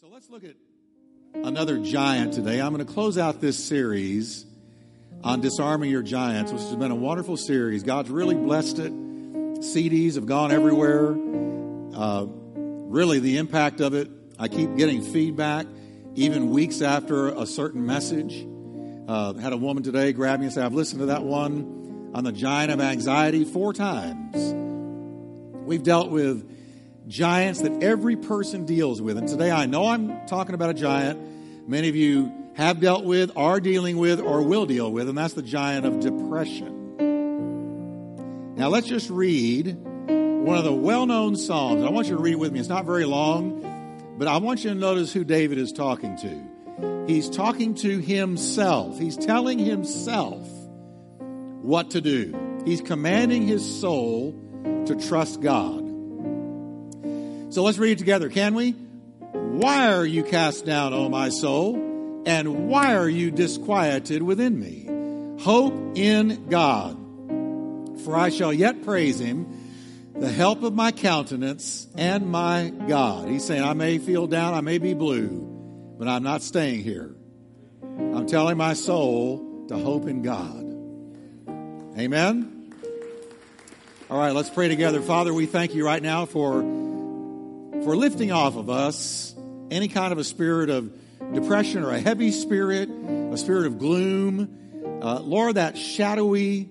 So let's look at another giant today. I'm going to close out this series on disarming your giants, which has been a wonderful series. God's really blessed it. CDs have gone everywhere. Uh, really, the impact of it, I keep getting feedback, even weeks after a certain message. Uh, had a woman today grab me and say, I've listened to that one on the giant of anxiety four times. We've dealt with giants that every person deals with. And today I know I'm talking about a giant many of you have dealt with, are dealing with, or will deal with, and that's the giant of depression. Now let's just read one of the well known Psalms. I want you to read it with me. It's not very long, but I want you to notice who David is talking to. He's talking to himself, he's telling himself what to do. He's commanding his soul to trust God. So let's read it together, can we? Why are you cast down, O my soul? And why are you disquieted within me? Hope in God, for I shall yet praise him, the help of my countenance and my God. He's saying, I may feel down, I may be blue, but I'm not staying here. I'm telling my soul to hope in God. Amen. All right, let's pray together. Father, we thank you right now for for lifting off of us any kind of a spirit of depression or a heavy spirit, a spirit of gloom. Uh, Lord, that shadowy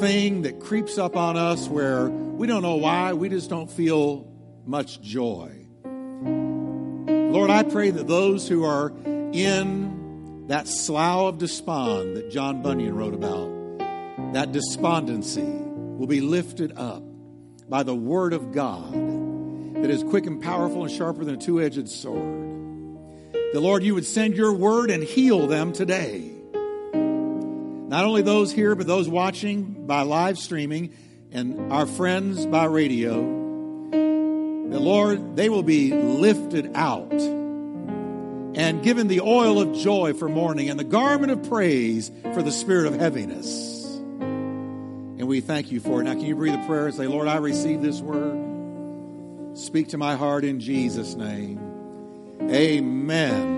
thing that creeps up on us where we don't know why, we just don't feel much joy. Lord, I pray that those who are in that slough of despond that John Bunyan wrote about, that despondency will be lifted up by the Word of God that is quick and powerful and sharper than a two edged sword. The Lord, you would send your word and heal them today. Not only those here, but those watching by live streaming and our friends by radio. The Lord, they will be lifted out and given the oil of joy for mourning and the garment of praise for the spirit of heaviness. And we thank you for it. Now, can you breathe a prayer and say, Lord, I receive this word? Speak to my heart in Jesus' name. Amen.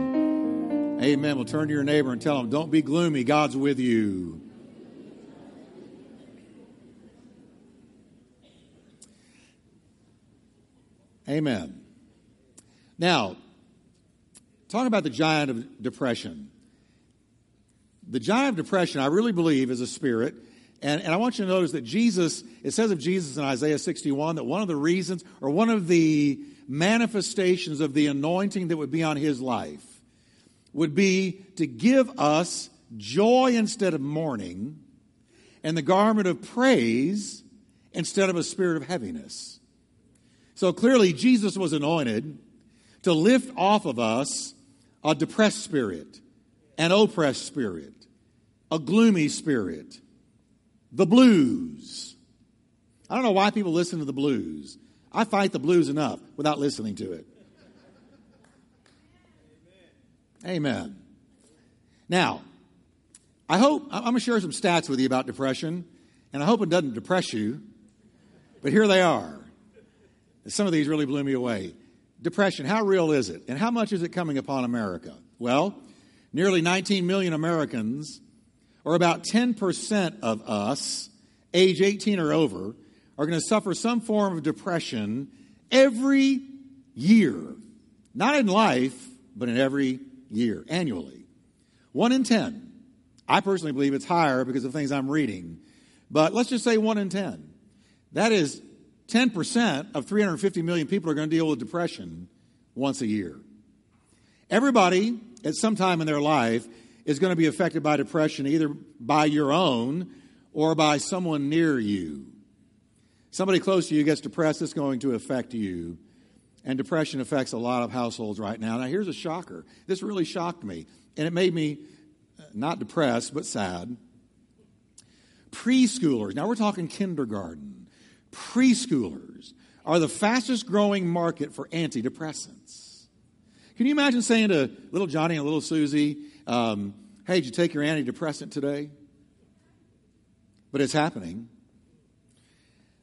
Amen. Well, turn to your neighbor and tell him, don't be gloomy. God's with you. Amen. Now, talking about the giant of depression. The giant of depression, I really believe, is a spirit and, and I want you to notice that Jesus, it says of Jesus in Isaiah 61 that one of the reasons or one of the manifestations of the anointing that would be on his life would be to give us joy instead of mourning and the garment of praise instead of a spirit of heaviness. So clearly, Jesus was anointed to lift off of us a depressed spirit, an oppressed spirit, a gloomy spirit the blues. I don't know why people listen to the blues. I fight the blues enough without listening to it. Amen. Now, I hope, I'm going to share some stats with you about depression, and I hope it doesn't depress you, but here they are. Some of these really blew me away. Depression, how real is it? And how much is it coming upon America? Well, nearly 19 million Americans or about 10% of us, age 18 or over, are going to suffer some form of depression every year. Not in life, but in every year, annually. One in 10. I personally believe it's higher because of things I'm reading. But let's just say one in 10. That is 10% of 350 million people are going to deal with depression once a year. Everybody, at some time in their life, is going to be affected by depression either by your own or by someone near you. Somebody close to you gets depressed, it's going to affect you. And depression affects a lot of households right now. Now, here's a shocker. This really shocked me, and it made me uh, not depressed, but sad. Preschoolers, now we're talking kindergarten, preschoolers are the fastest growing market for antidepressants. Can you imagine saying to little Johnny and little Susie, um, hey, did you take your antidepressant today? But it's happening.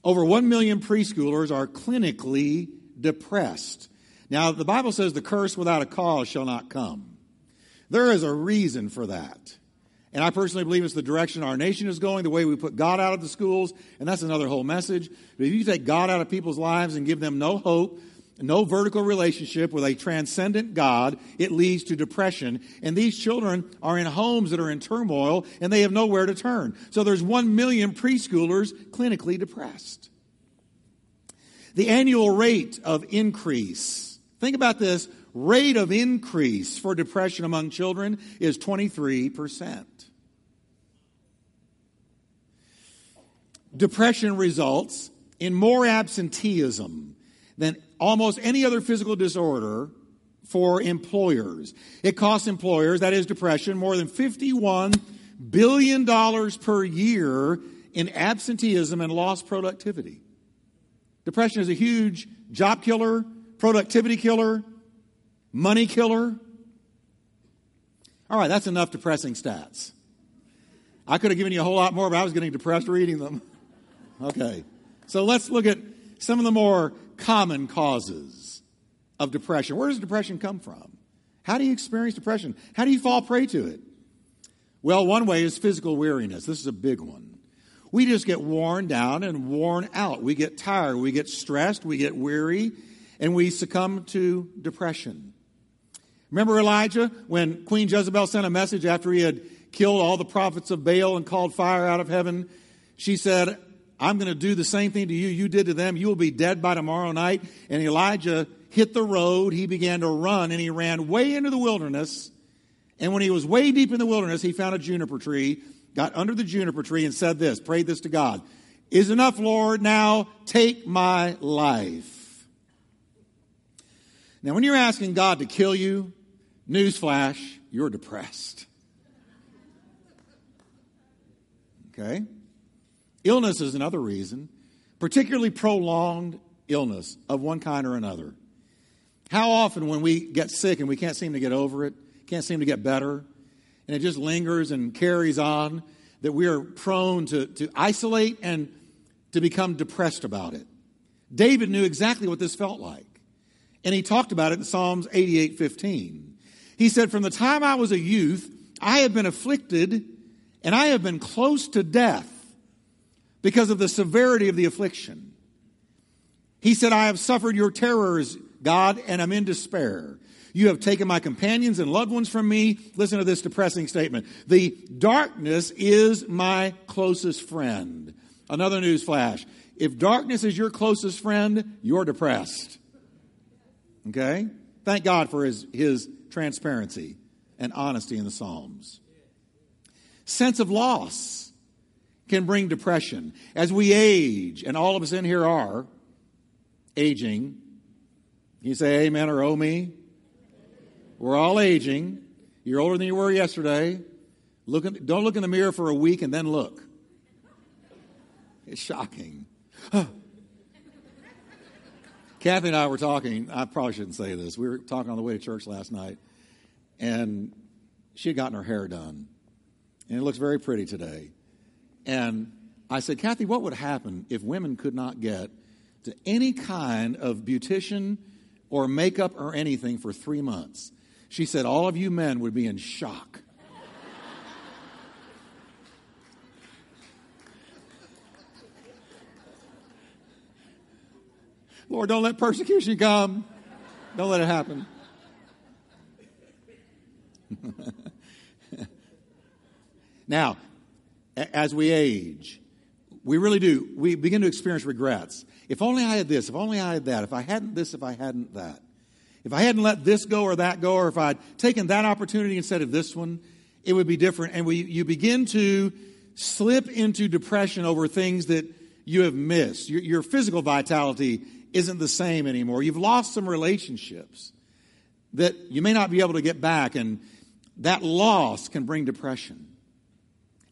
Over 1 million preschoolers are clinically depressed. Now, the Bible says the curse without a cause shall not come. There is a reason for that. And I personally believe it's the direction our nation is going, the way we put God out of the schools, and that's another whole message. But if you take God out of people's lives and give them no hope, no vertical relationship with a transcendent God, it leads to depression. And these children are in homes that are in turmoil and they have nowhere to turn. So there's one million preschoolers clinically depressed. The annual rate of increase, think about this, rate of increase for depression among children is 23%. Depression results in more absenteeism than almost any other physical disorder for employers. It costs employers, that is depression, more than $51 billion per year in absenteeism and lost productivity. Depression is a huge job killer, productivity killer, money killer. All right, that's enough depressing stats. I could have given you a whole lot more, but I was getting depressed reading them. Okay. So let's look at some of the more common causes of depression. Where does depression come from? How do you experience depression? How do you fall prey to it? Well, one way is physical weariness. This is a big one. We just get worn down and worn out. We get tired, we get stressed, we get weary, and we succumb to depression. Remember Elijah when Queen Jezebel sent a message after he had killed all the prophets of Baal and called fire out of heaven? She said, I'm going to do the same thing to you you did to them. You will be dead by tomorrow night. And Elijah hit the road. He began to run and he ran way into the wilderness. And when he was way deep in the wilderness, he found a juniper tree, got under the juniper tree and said this, prayed this to God. Is enough, Lord. Now take my life. Now, when you're asking God to kill you, newsflash, you're depressed. Okay? Illness is another reason, particularly prolonged illness of one kind or another. How often, when we get sick and we can't seem to get over it, can't seem to get better, and it just lingers and carries on, that we are prone to, to isolate and to become depressed about it. David knew exactly what this felt like. And he talked about it in Psalms 88 15. He said, From the time I was a youth, I have been afflicted and I have been close to death because of the severity of the affliction. He said, I have suffered your terrors, God, and I'm in despair. You have taken my companions and loved ones from me. Listen to this depressing statement. The darkness is my closest friend. Another news flash. If darkness is your closest friend, you're depressed. Okay? Thank God for his, his transparency and honesty in the Psalms. Sense of loss can bring depression. As we age, and all of us in here are aging, you say amen or oh me? We're all aging. You're older than you were yesterday. Look in, don't look in the mirror for a week and then look. It's shocking. Kathy and I were talking. I probably shouldn't say this. We were talking on the way to church last night, and she had gotten her hair done, and it looks very pretty today. And I said, Kathy, what would happen if women could not get to any kind of beautician or makeup or anything for three months? She said, All of you men would be in shock. Lord, don't let persecution come. Don't let it happen. now, as we age, we really do. We begin to experience regrets. If only I had this, if only I had that, if I hadn't this, if I hadn't that. If I hadn't let this go or that go, or if I'd taken that opportunity instead of this one, it would be different. And we, you begin to slip into depression over things that you have missed. Your, your physical vitality isn't the same anymore. You've lost some relationships that you may not be able to get back, and that loss can bring depression.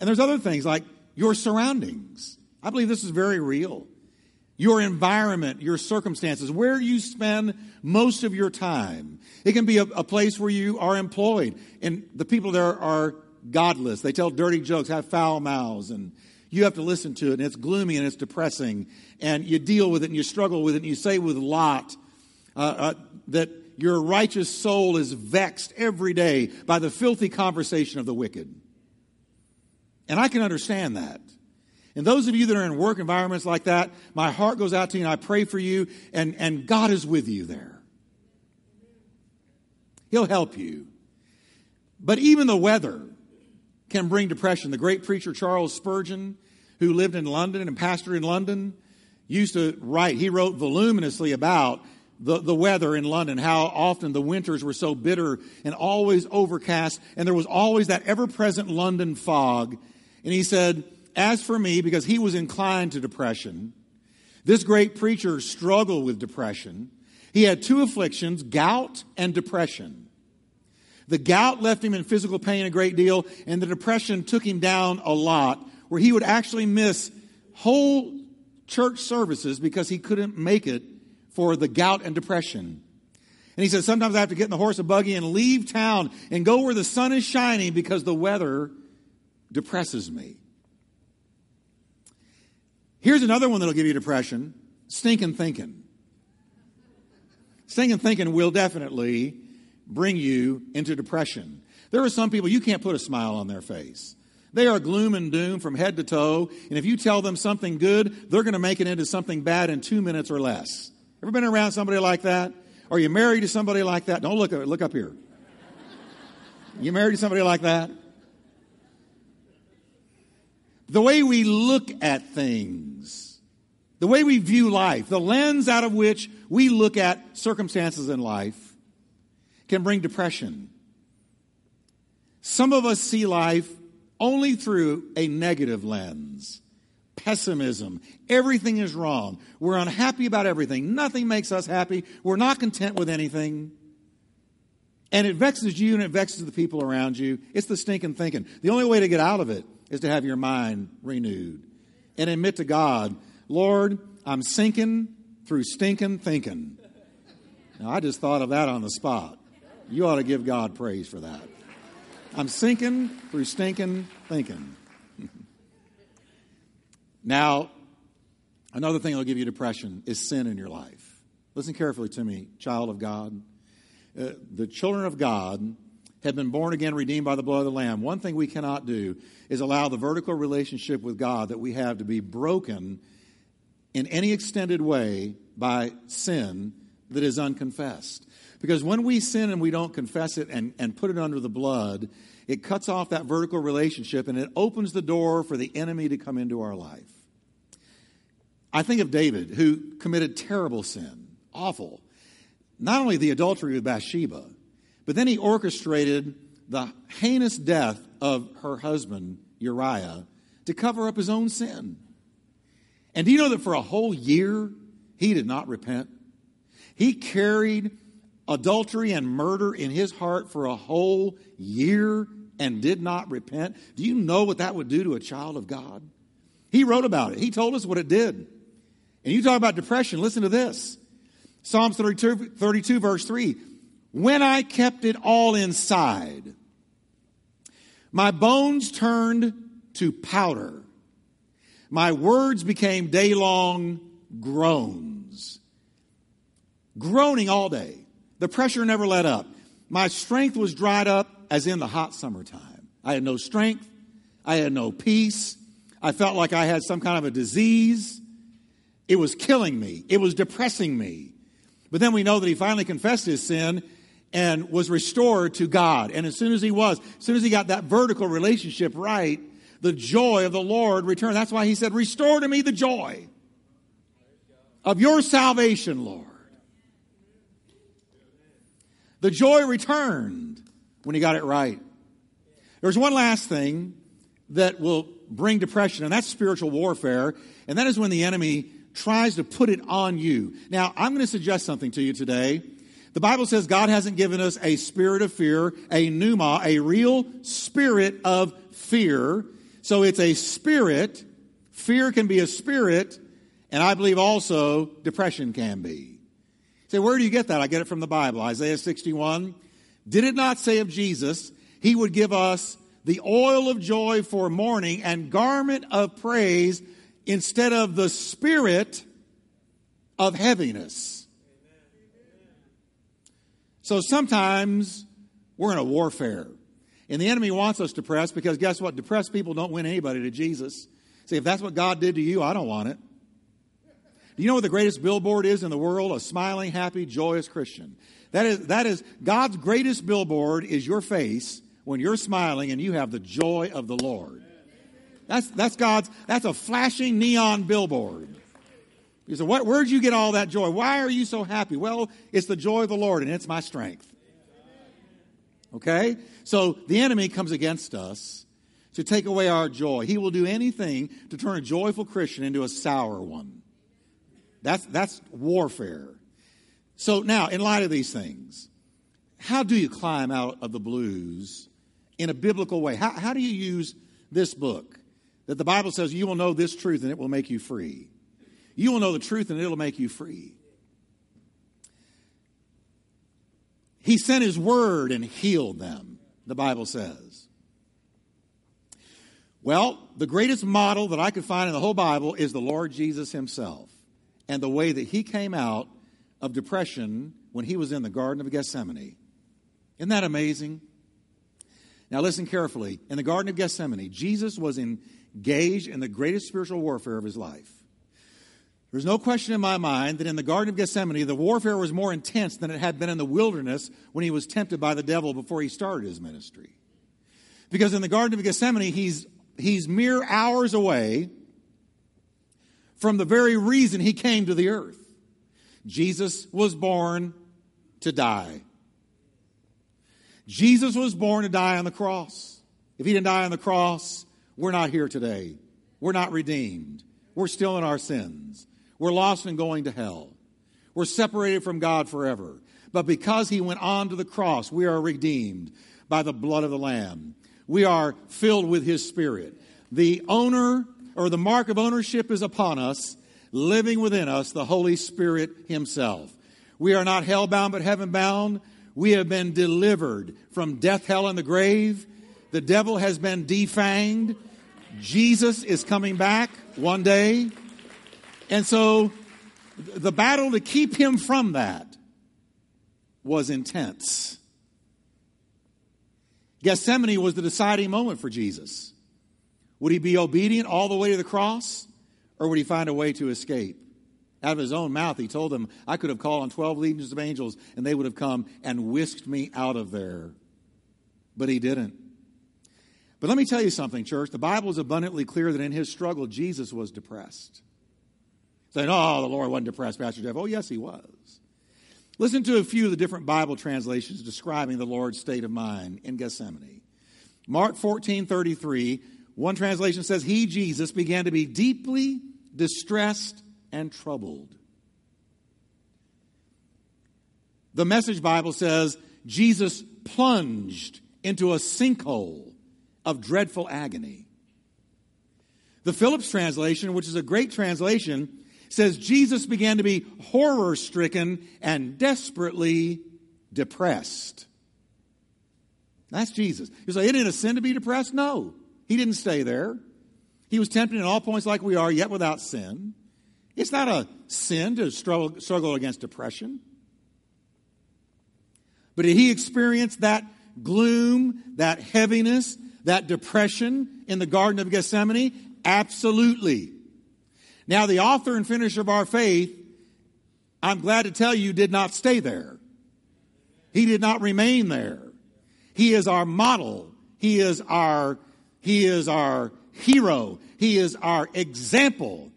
And there's other things like your surroundings. I believe this is very real. Your environment, your circumstances, where you spend most of your time. It can be a, a place where you are employed, and the people there are godless. They tell dirty jokes, have foul mouths, and you have to listen to it, and it's gloomy and it's depressing, and you deal with it and you struggle with it, and you say with lot. uh, uh, that your righteous soul is vexed every day by the filthy conversation of the wicked. And I can understand that. And those of you that are in work environments like that, my heart goes out to you and I pray for you, and, and God is with you there. He'll help you. But even the weather can bring depression. The great preacher Charles Spurgeon, who lived in London and pastored in London, used to write, he wrote voluminously about the, the weather in London, how often the winters were so bitter and always overcast, and there was always that ever present London fog. And he said, As for me, because he was inclined to depression, this great preacher struggled with depression. He had two afflictions gout and depression. The gout left him in physical pain a great deal, and the depression took him down a lot, where he would actually miss whole church services because he couldn't make it for the gout and depression. And he said, Sometimes I have to get in the horse and buggy and leave town and go where the sun is shining because the weather depresses me. Here's another one that'll give you depression stinking thinking. Stinking thinking will definitely bring you into depression. There are some people you can't put a smile on their face. They are gloom and doom from head to toe, and if you tell them something good, they're going to make it into something bad in two minutes or less. Ever been around somebody like that? Are you married to somebody like that? Don't look up, look up here. You married to somebody like that? The way we look at things, the way we view life, the lens out of which we look at circumstances in life can bring depression. Some of us see life only through a negative lens. Pessimism. Everything is wrong. We're unhappy about everything. Nothing makes us happy. We're not content with anything. And it vexes you and it vexes the people around you. It's the stinking thinking. The only way to get out of it is to have your mind renewed and admit to God, Lord, I'm sinking through stinking thinking. Now, I just thought of that on the spot. You ought to give God praise for that. I'm sinking through stinking thinking. now, another thing that'll give you depression is sin in your life. Listen carefully to me, child of God. Uh, the children of God have been born again, redeemed by the blood of the Lamb. One thing we cannot do is allow the vertical relationship with God that we have to be broken in any extended way by sin that is unconfessed. Because when we sin and we don't confess it and, and put it under the blood, it cuts off that vertical relationship and it opens the door for the enemy to come into our life. I think of David, who committed terrible sin, awful. Not only the adultery with Bathsheba, but then he orchestrated the heinous death of her husband, Uriah, to cover up his own sin. And do you know that for a whole year, he did not repent? He carried adultery and murder in his heart for a whole year and did not repent, do you know what that would do to a child of God? He wrote about it. He told us what it did. And you talk about depression, listen to this. Psalms 32, 32 verse 3. When I kept it all inside, my bones turned to powder. My words became day long groans. Groaning all day. The pressure never let up. My strength was dried up as in the hot summertime. I had no strength. I had no peace. I felt like I had some kind of a disease. It was killing me. It was depressing me. But then we know that he finally confessed his sin and was restored to God. And as soon as he was, as soon as he got that vertical relationship right, the joy of the Lord returned. That's why he said, Restore to me the joy of your salvation, Lord. The joy returned when he got it right. There's one last thing that will bring depression, and that's spiritual warfare, and that is when the enemy tries to put it on you. Now, I'm going to suggest something to you today. The Bible says God hasn't given us a spirit of fear, a pneuma, a real spirit of fear. So it's a spirit. Fear can be a spirit, and I believe also depression can be. Say, where do you get that? I get it from the Bible. Isaiah 61. Did it not say of Jesus, he would give us the oil of joy for mourning and garment of praise instead of the spirit of heaviness? So sometimes we're in a warfare. And the enemy wants us depressed because guess what? Depressed people don't win anybody to Jesus. See, if that's what God did to you, I don't want it. Do you know what the greatest billboard is in the world? A smiling, happy, joyous Christian. That is, that is God's greatest billboard is your face when you're smiling and you have the joy of the Lord. That's, that's God's, that's a flashing neon billboard. You say, what, where'd you get all that joy? Why are you so happy? Well, it's the joy of the Lord and it's my strength. Okay? So the enemy comes against us to take away our joy. He will do anything to turn a joyful Christian into a sour one. That's, that's warfare. So now, in light of these things, how do you climb out of the blues in a biblical way? How, how do you use this book that the Bible says you will know this truth and it will make you free? You will know the truth and it'll make you free. He sent his word and healed them, the Bible says. Well, the greatest model that I could find in the whole Bible is the Lord Jesus himself and the way that he came out of depression when he was in the Garden of Gethsemane. Isn't that amazing? Now, listen carefully. In the Garden of Gethsemane, Jesus was engaged in the greatest spiritual warfare of his life. There's no question in my mind that in the Garden of Gethsemane, the warfare was more intense than it had been in the wilderness when he was tempted by the devil before he started his ministry. Because in the Garden of Gethsemane, he's, he's mere hours away from the very reason he came to the earth. Jesus was born to die. Jesus was born to die on the cross. If he didn't die on the cross, we're not here today. We're not redeemed. We're still in our sins. We're lost and going to hell. We're separated from God forever. But because he went on to the cross, we are redeemed by the blood of the Lamb. We are filled with his Spirit. The owner or the mark of ownership is upon us, living within us, the Holy Spirit himself. We are not hell bound, but heaven bound. We have been delivered from death, hell, and the grave. The devil has been defanged. Jesus is coming back one day. And so the battle to keep him from that was intense. Gethsemane was the deciding moment for Jesus. Would he be obedient all the way to the cross, or would he find a way to escape? Out of his own mouth, he told them, I could have called on 12 legions of angels, and they would have come and whisked me out of there. But he didn't. But let me tell you something, church. The Bible is abundantly clear that in his struggle, Jesus was depressed saying, oh, the Lord wasn't depressed, Pastor Jeff. Oh, yes, he was. Listen to a few of the different Bible translations describing the Lord's state of mind in Gethsemane. Mark 14 33, one translation says, He, Jesus, began to be deeply distressed and troubled. The Message Bible says, Jesus plunged into a sinkhole of dreadful agony. The Phillips translation, which is a great translation, says Jesus began to be horror stricken and desperately depressed. That's Jesus. You say, it ain't a sin to be depressed? No. He didn't stay there. He was tempted in all points like we are, yet without sin. It's not a sin to struggle, struggle against depression. But did he experience that gloom, that heaviness, that depression in the Garden of Gethsemane? Absolutely. Now, the author and finisher of our faith, I'm glad to tell you, did not stay there. He did not remain there. He is our model. He is our, he is our hero. He is our example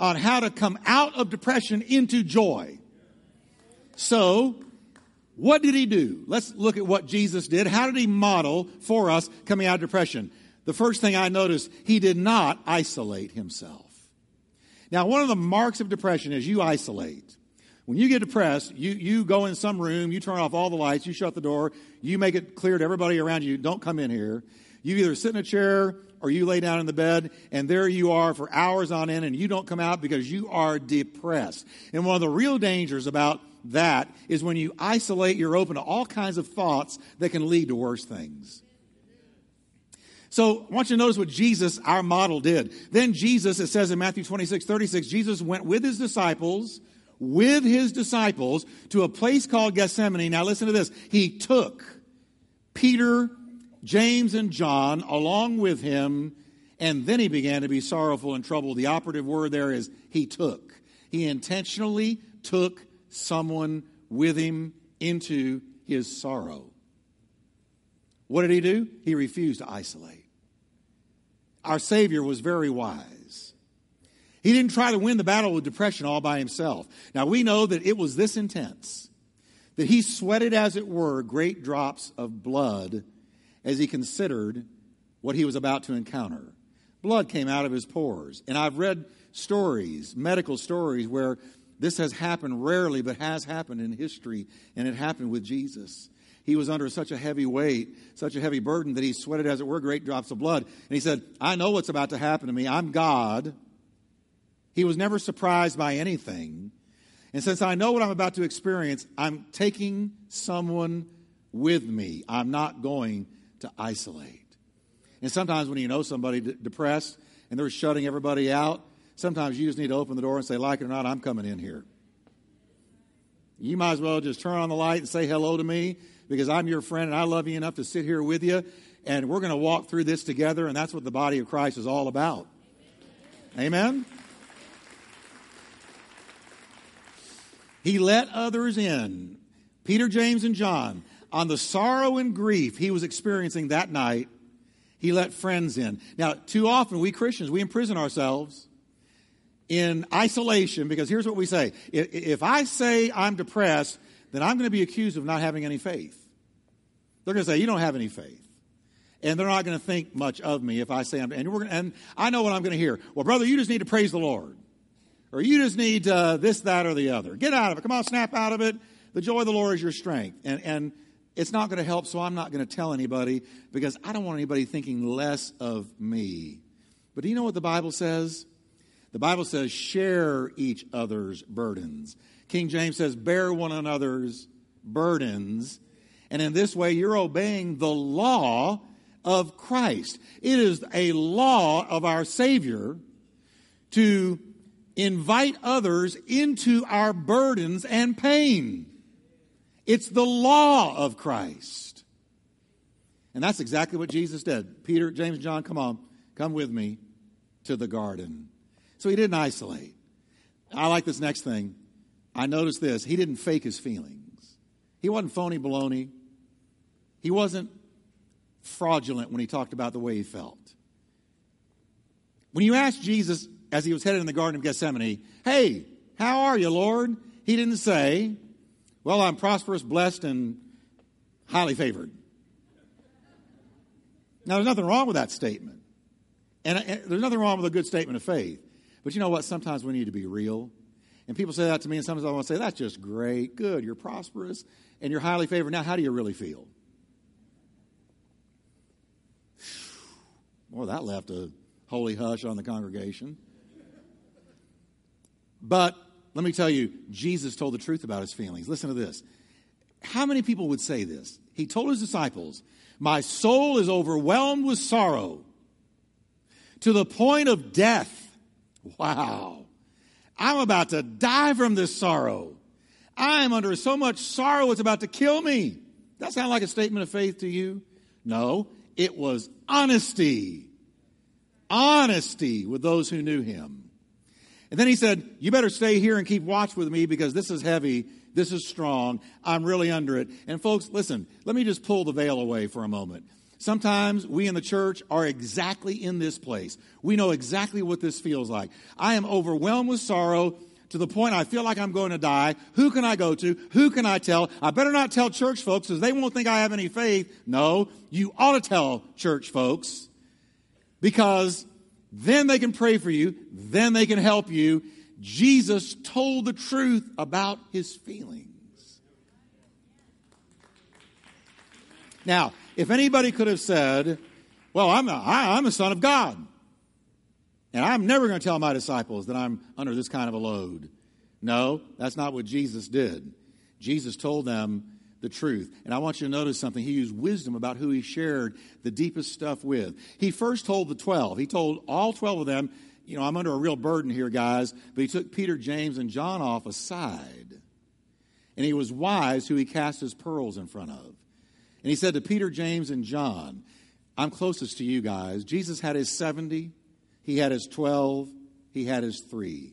on how to come out of depression into joy. So, what did he do? Let's look at what Jesus did. How did he model for us coming out of depression? The first thing I noticed, he did not isolate himself. Now, one of the marks of depression is you isolate. When you get depressed, you, you go in some room, you turn off all the lights, you shut the door, you make it clear to everybody around you, don't come in here. You either sit in a chair or you lay down in the bed, and there you are for hours on end, and you don't come out because you are depressed. And one of the real dangers about that is when you isolate, you're open to all kinds of thoughts that can lead to worse things. So I want you to notice what Jesus, our model, did. Then Jesus, it says in Matthew 26, 36, Jesus went with his disciples with his disciples to a place called Gethsemane. Now listen to this. He took Peter, James, and John along with him, and then he began to be sorrowful and troubled. The operative word there is he took. He intentionally took someone with him into his sorrow. What did he do? He refused to isolate. Our Savior was very wise. He didn't try to win the battle with depression all by himself. Now we know that it was this intense that he sweated, as it were, great drops of blood as he considered what he was about to encounter. Blood came out of his pores. And I've read stories, medical stories, where this has happened rarely, but has happened in history, and it happened with Jesus. He was under such a heavy weight, such a heavy burden, that he sweated, as it were, great drops of blood. And he said, I know what's about to happen to me. I'm God. He was never surprised by anything. And since I know what I'm about to experience, I'm taking someone with me. I'm not going to isolate. And sometimes when you know somebody d- depressed and they're shutting everybody out, Sometimes you just need to open the door and say, like it or not, I'm coming in here. You might as well just turn on the light and say hello to me because I'm your friend and I love you enough to sit here with you. And we're going to walk through this together, and that's what the body of Christ is all about. Amen? He let others in, Peter, James, and John, on the sorrow and grief he was experiencing that night. He let friends in. Now, too often we Christians, we imprison ourselves in isolation because here's what we say. If I say I'm depressed, then I'm going to be accused of not having any faith. They're going to say, You don't have any faith. And they're not going to think much of me if I say I'm, and, we're, and I know what I'm going to hear. Well, brother, you just need to praise the Lord. Or you just need uh, this, that, or the other. Get out of it. Come on, snap out of it. The joy of the Lord is your strength. And, and it's not going to help, so I'm not going to tell anybody because I don't want anybody thinking less of me. But do you know what the Bible says? The Bible says, share each other's burdens. King James says, bear one another's burdens. And in this way, you're obeying the law of Christ. It is a law of our Savior to invite others into our burdens and pain. It's the law of Christ. And that's exactly what Jesus did. Peter, James, John, come on, come with me to the garden. So he didn't isolate. I like this next thing. I noticed this. He didn't fake his feelings. He wasn't phony baloney. He wasn't fraudulent when he talked about the way he felt. When you asked Jesus as he was headed in the Garden of Gethsemane, Hey, how are you, Lord? He didn't say, Well, I'm prosperous, blessed, and highly favored. Now, there's nothing wrong with that statement. And, and there's nothing wrong with a good statement of faith. But you know what? Sometimes we need to be real. And people say that to me, and sometimes I want to say, that's just great, good, you're prosperous, and you're highly favored. Now, how do you really feel? Well, that left a holy hush on the congregation. But let me tell you, Jesus told the truth about his feelings. Listen to this. How many people would say this? He told his disciples, My soul is overwhelmed with sorrow to the point of death. Wow. I'm about to die from this sorrow. I'm under so much sorrow it's about to kill me. That sound like a statement of faith to you? No, it was honesty. Honesty with those who knew him. And then he said, You better stay here and keep watch with me because this is heavy. This is strong. I'm really under it. And folks, listen, let me just pull the veil away for a moment. Sometimes we in the church are exactly in this place. We know exactly what this feels like. I am overwhelmed with sorrow to the point I feel like I'm going to die. Who can I go to? Who can I tell? I better not tell church folks because they won't think I have any faith. No, you ought to tell church folks because then they can pray for you. Then they can help you. Jesus told the truth about his feelings. Now, if anybody could have said, Well, I'm a, I, I'm a son of God, and I'm never going to tell my disciples that I'm under this kind of a load. No, that's not what Jesus did. Jesus told them the truth. And I want you to notice something. He used wisdom about who he shared the deepest stuff with. He first told the 12, he told all 12 of them, you know, I'm under a real burden here, guys. But he took Peter, James, and John off aside. And he was wise who he cast his pearls in front of. And he said to Peter, James, and John, I'm closest to you guys. Jesus had his 70, he had his 12, he had his three.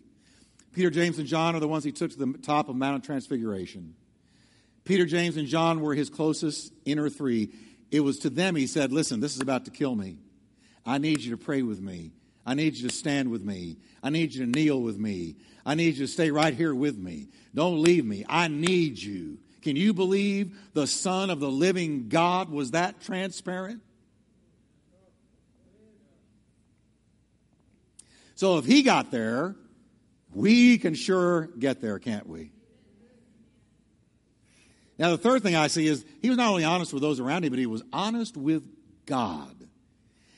Peter, James, and John are the ones he took to the top of Mount of Transfiguration. Peter, James, and John were his closest inner three. It was to them he said, Listen, this is about to kill me. I need you to pray with me. I need you to stand with me. I need you to kneel with me. I need you to stay right here with me. Don't leave me. I need you. Can you believe the Son of the living God was that transparent? So if he got there, we can sure get there, can't we? Now, the third thing I see is he was not only honest with those around him, but he was honest with God.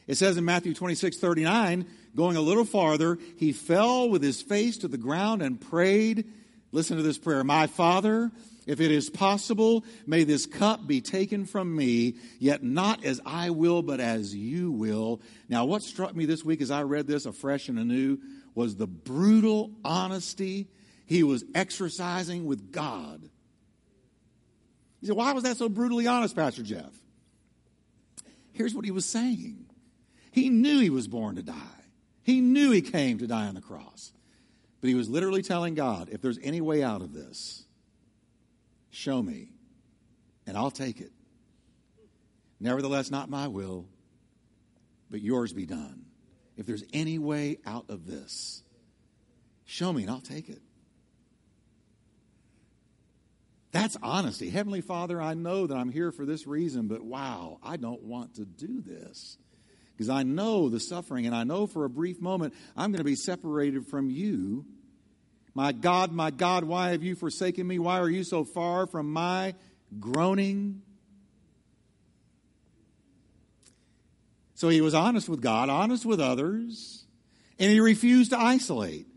It says in Matthew 26, 39, going a little farther, he fell with his face to the ground and prayed. Listen to this prayer My Father, if it is possible, may this cup be taken from me, yet not as I will, but as you will. Now, what struck me this week as I read this afresh and anew was the brutal honesty he was exercising with God. He said, Why was that so brutally honest, Pastor Jeff? Here's what he was saying He knew he was born to die, he knew he came to die on the cross. But he was literally telling God, If there's any way out of this, show me, and I'll take it. Nevertheless, not my will, but yours be done. If there's any way out of this, show me and I'll take it. That's honesty. Heavenly Father, I know that I'm here for this reason, but wow, I don't want to do this. Because I know the suffering, and I know for a brief moment I'm going to be separated from you. My God, my God, why have you forsaken me? Why are you so far from my groaning? So he was honest with God, honest with others, and he refused to isolate.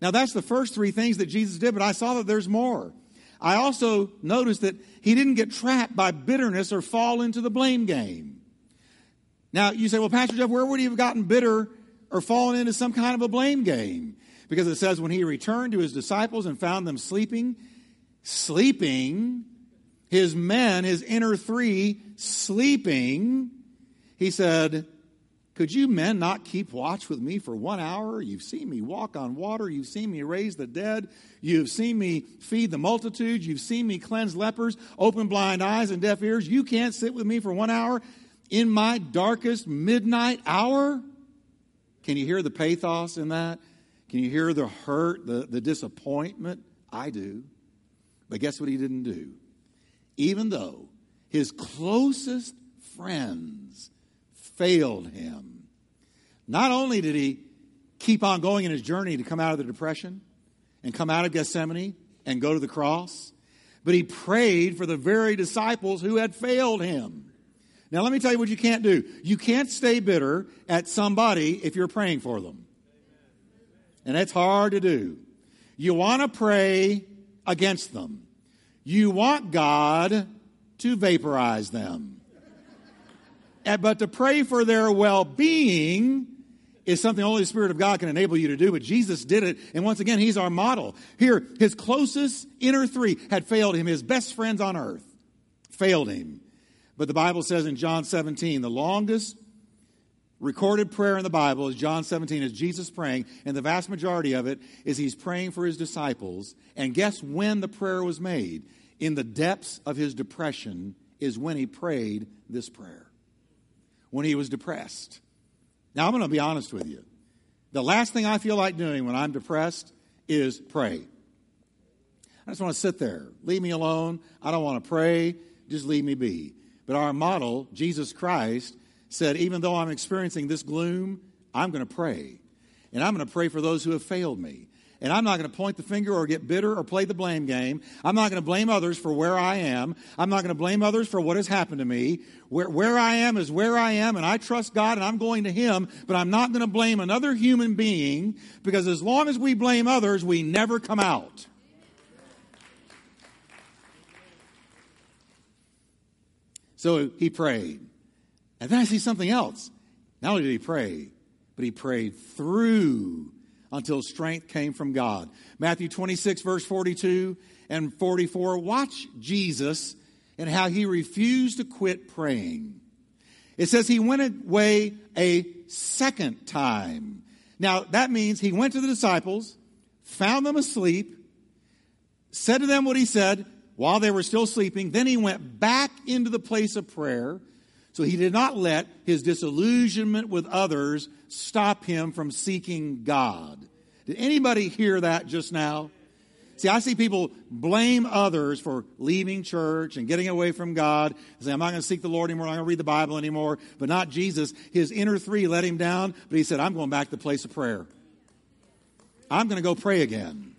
Now, that's the first three things that Jesus did, but I saw that there's more. I also noticed that he didn't get trapped by bitterness or fall into the blame game. Now, you say, well, Pastor Jeff, where would he have gotten bitter or fallen into some kind of a blame game? Because it says, when he returned to his disciples and found them sleeping, sleeping, his men, his inner three, sleeping, he said, could you men not keep watch with me for one hour? You've seen me walk on water. You've seen me raise the dead. You've seen me feed the multitudes. You've seen me cleanse lepers, open blind eyes and deaf ears. You can't sit with me for one hour in my darkest midnight hour? Can you hear the pathos in that? Can you hear the hurt, the, the disappointment? I do. But guess what he didn't do? Even though his closest friends failed him. Not only did he keep on going in his journey to come out of the depression and come out of Gethsemane and go to the cross, but he prayed for the very disciples who had failed him. Now, let me tell you what you can't do. You can't stay bitter at somebody if you're praying for them. And it's hard to do. You want to pray against them. You want God to vaporize them. Eh, but to pray for their well being is something only the Spirit of God can enable you to do. But Jesus did it. And once again, He's our model. Here, His closest inner three had failed Him. His best friends on earth failed Him. But the Bible says in John 17, the longest recorded prayer in the Bible is John 17, is Jesus praying. And the vast majority of it is He's praying for His disciples. And guess when the prayer was made? In the depths of His depression is when He prayed this prayer when he was depressed. Now, I'm going to be honest with you. The last thing I feel like doing when I'm depressed is pray. I just want to sit there. Leave me alone. I don't want to pray. Just leave me be. But our model, Jesus Christ, said, even though I'm experiencing this gloom, I'm going to pray. And I'm going to pray for those who have failed me. And I'm not going to point the finger or get bitter or play the blame game. I'm not going to blame others for where I am. I'm not going to blame others for what has happened to me. Where, where I am is where I am, and I trust God and I'm going to Him, but I'm not going to blame another human being because as long as we blame others, we never come out. So he prayed. And then I see something else. Not only did he pray, but he prayed through until strength came from God. Matthew 26, verse 42 and 44. Watch Jesus and how he refused to quit praying. It says he went away a second time. Now, that means he went to the disciples, found them asleep, said to them what he said while they were still sleeping. Then he went back into the place of prayer. So he did not let his disillusionment with others stop him from seeking God. Did anybody hear that just now? See, I see people blame others for leaving church and getting away from God. Say, I'm not going to seek the Lord anymore. I'm not going to read the Bible anymore. But not Jesus. His inner three let him down, but he said, I'm going back to the place of prayer. I'm going to go pray again.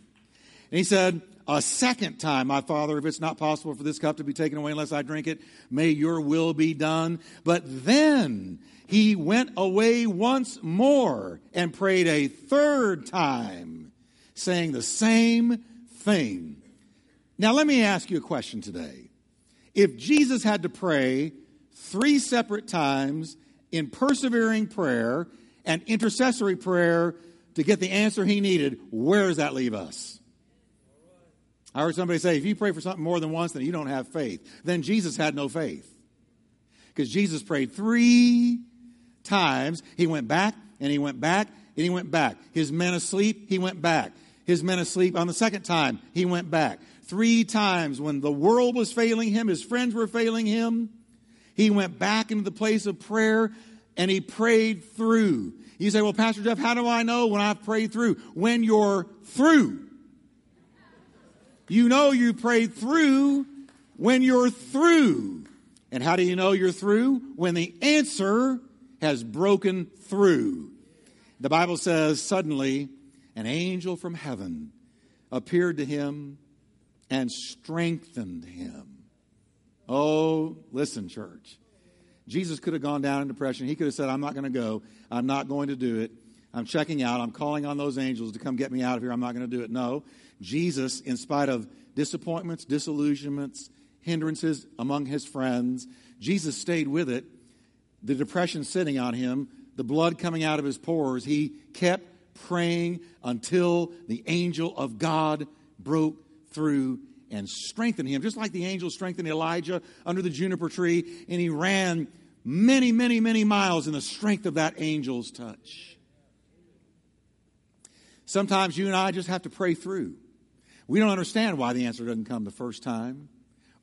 And he said, a second time, my Father, if it's not possible for this cup to be taken away unless I drink it, may your will be done. But then he went away once more and prayed a third time, saying the same thing. Now, let me ask you a question today. If Jesus had to pray three separate times in persevering prayer and intercessory prayer to get the answer he needed, where does that leave us? I heard somebody say, if you pray for something more than once, then you don't have faith. Then Jesus had no faith. Because Jesus prayed three times. He went back and he went back and he went back. His men asleep, he went back. His men asleep on the second time, he went back. Three times when the world was failing him, his friends were failing him, he went back into the place of prayer and he prayed through. You say, well, Pastor Jeff, how do I know when I've prayed through? When you're through. You know you prayed through when you're through. And how do you know you're through? When the answer has broken through. The Bible says, suddenly an angel from heaven appeared to him and strengthened him. Oh, listen, church. Jesus could have gone down in depression. He could have said, I'm not going to go. I'm not going to do it. I'm checking out. I'm calling on those angels to come get me out of here. I'm not going to do it. No. Jesus, in spite of disappointments, disillusionments, hindrances among his friends, Jesus stayed with it. The depression sitting on him, the blood coming out of his pores, he kept praying until the angel of God broke through and strengthened him, just like the angel strengthened Elijah under the juniper tree, and he ran many, many, many miles in the strength of that angel's touch. Sometimes you and I just have to pray through. We don't understand why the answer doesn't come the first time,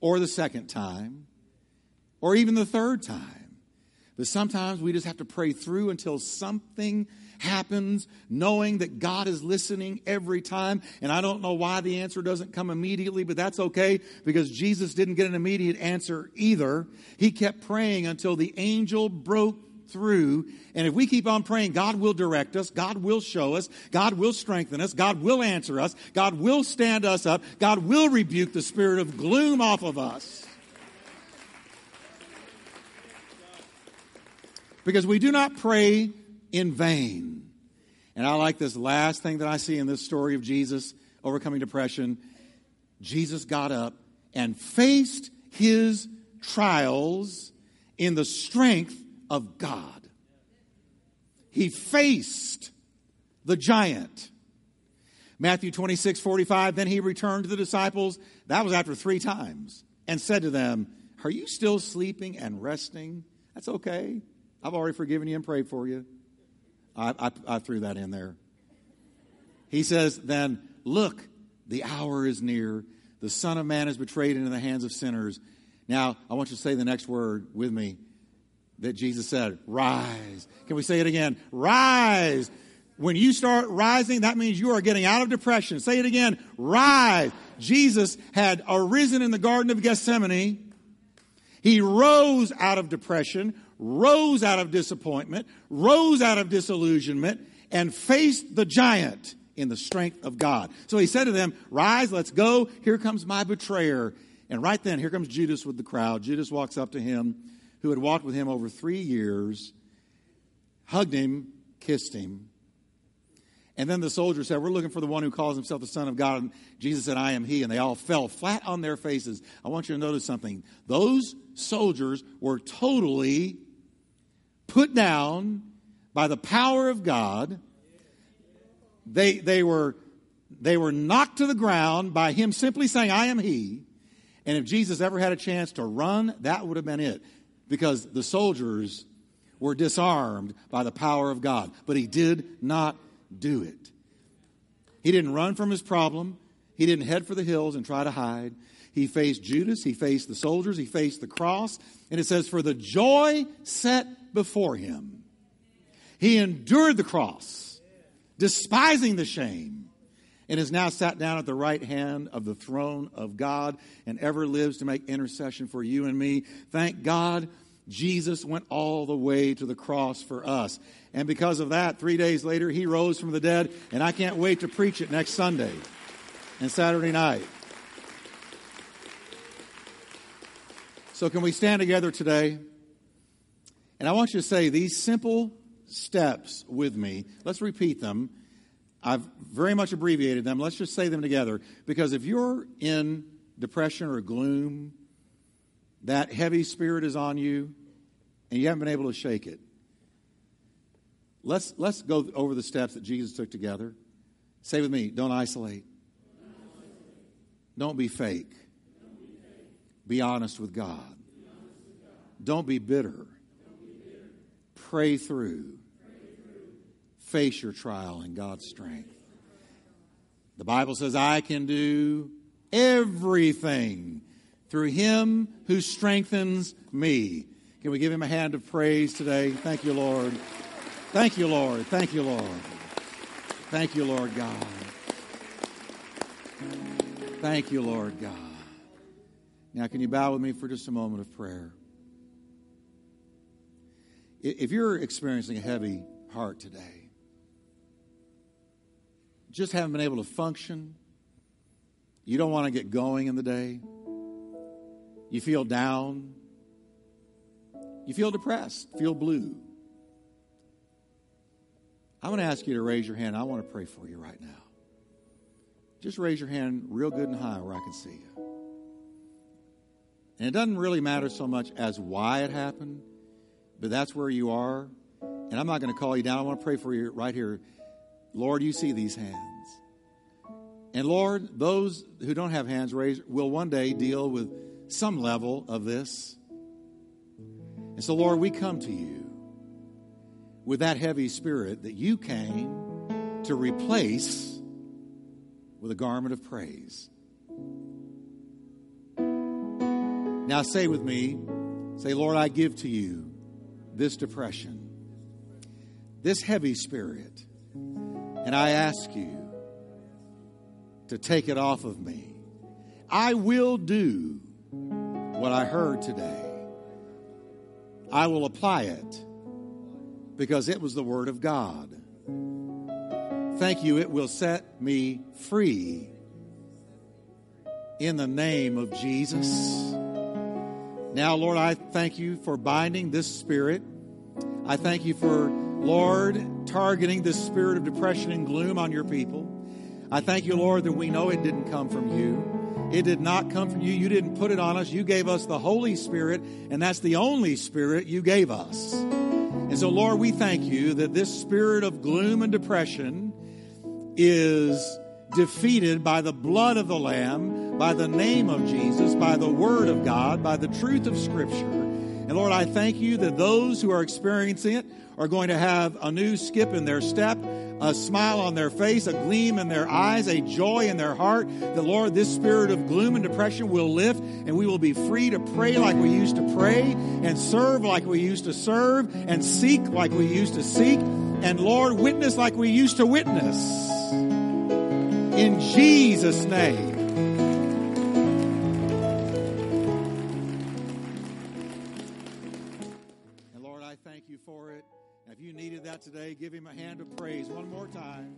or the second time, or even the third time. But sometimes we just have to pray through until something happens, knowing that God is listening every time. And I don't know why the answer doesn't come immediately, but that's okay because Jesus didn't get an immediate answer either. He kept praying until the angel broke through. And if we keep on praying, God will direct us, God will show us, God will strengthen us, God will answer us, God will stand us up, God will rebuke the spirit of gloom off of us. Because we do not pray in vain. And I like this last thing that I see in this story of Jesus overcoming depression. Jesus got up and faced his trials in the strength of God. He faced the giant. Matthew 26, 45, then he returned to the disciples. That was after three times and said to them, Are you still sleeping and resting? That's okay. I've already forgiven you and prayed for you. I, I, I threw that in there. He says, Then look, the hour is near. The Son of Man is betrayed into the hands of sinners. Now, I want you to say the next word with me that Jesus said, Rise. Can we say it again? Rise. When you start rising, that means you are getting out of depression. Say it again. Rise. Jesus had arisen in the Garden of Gethsemane. He rose out of depression, rose out of disappointment, rose out of disillusionment, and faced the giant in the strength of God. So he said to them, Rise, let's go. Here comes my betrayer. And right then, here comes Judas with the crowd. Judas walks up to him, who had walked with him over three years, hugged him, kissed him. And then the soldiers said, We're looking for the one who calls himself the Son of God. And Jesus said, I am he. And they all fell flat on their faces. I want you to notice something. Those soldiers were totally put down by the power of God. They, they, were, they were knocked to the ground by him simply saying, I am he. And if Jesus ever had a chance to run, that would have been it. Because the soldiers were disarmed by the power of God. But he did not do it. He didn't run from his problem. He didn't head for the hills and try to hide. He faced Judas. He faced the soldiers. He faced the cross. And it says, for the joy set before him, he endured the cross, despising the shame, and is now sat down at the right hand of the throne of God and ever lives to make intercession for you and me. Thank God Jesus went all the way to the cross for us. And because of that, three days later, he rose from the dead, and I can't wait to preach it next Sunday and Saturday night. So, can we stand together today? And I want you to say these simple steps with me. Let's repeat them. I've very much abbreviated them. Let's just say them together. Because if you're in depression or gloom, that heavy spirit is on you, and you haven't been able to shake it. Let's, let's go over the steps that Jesus took together. Say with me don't isolate, don't be fake, be honest with God, don't be bitter, pray through face your trial in God's strength. The Bible says, I can do everything through him who strengthens me. Can we give him a hand of praise today? Thank you, Lord. Thank you, Lord. Thank you, Lord. Thank you, Lord God. Thank you, Lord God. Now, can you bow with me for just a moment of prayer? If you're experiencing a heavy heart today, just haven't been able to function. You don't want to get going in the day. You feel down. You feel depressed, feel blue. I'm going to ask you to raise your hand. I want to pray for you right now. Just raise your hand real good and high where I can see you. And it doesn't really matter so much as why it happened, but that's where you are. And I'm not going to call you down. I want to pray for you right here. Lord, you see these hands. And Lord, those who don't have hands raised will one day deal with some level of this. And so, Lord, we come to you with that heavy spirit that you came to replace with a garment of praise. Now, say with me, say, Lord, I give to you this depression, this heavy spirit and I ask you to take it off of me. I will do what I heard today. I will apply it because it was the Word of God. Thank you. It will set me free in the name of Jesus. Now, Lord, I thank you for binding this spirit. I thank you for Lord, targeting this spirit of depression and gloom on your people. I thank you, Lord, that we know it didn't come from you. It did not come from you. You didn't put it on us. You gave us the Holy Spirit, and that's the only Spirit you gave us. And so, Lord, we thank you that this spirit of gloom and depression is defeated by the blood of the Lamb, by the name of Jesus, by the Word of God, by the truth of Scripture. And Lord, I thank you that those who are experiencing it are going to have a new skip in their step, a smile on their face, a gleam in their eyes, a joy in their heart. The Lord, this spirit of gloom and depression will lift, and we will be free to pray like we used to pray, and serve like we used to serve, and seek like we used to seek, and Lord, witness like we used to witness. In Jesus' name. Give him a hand of praise one more time.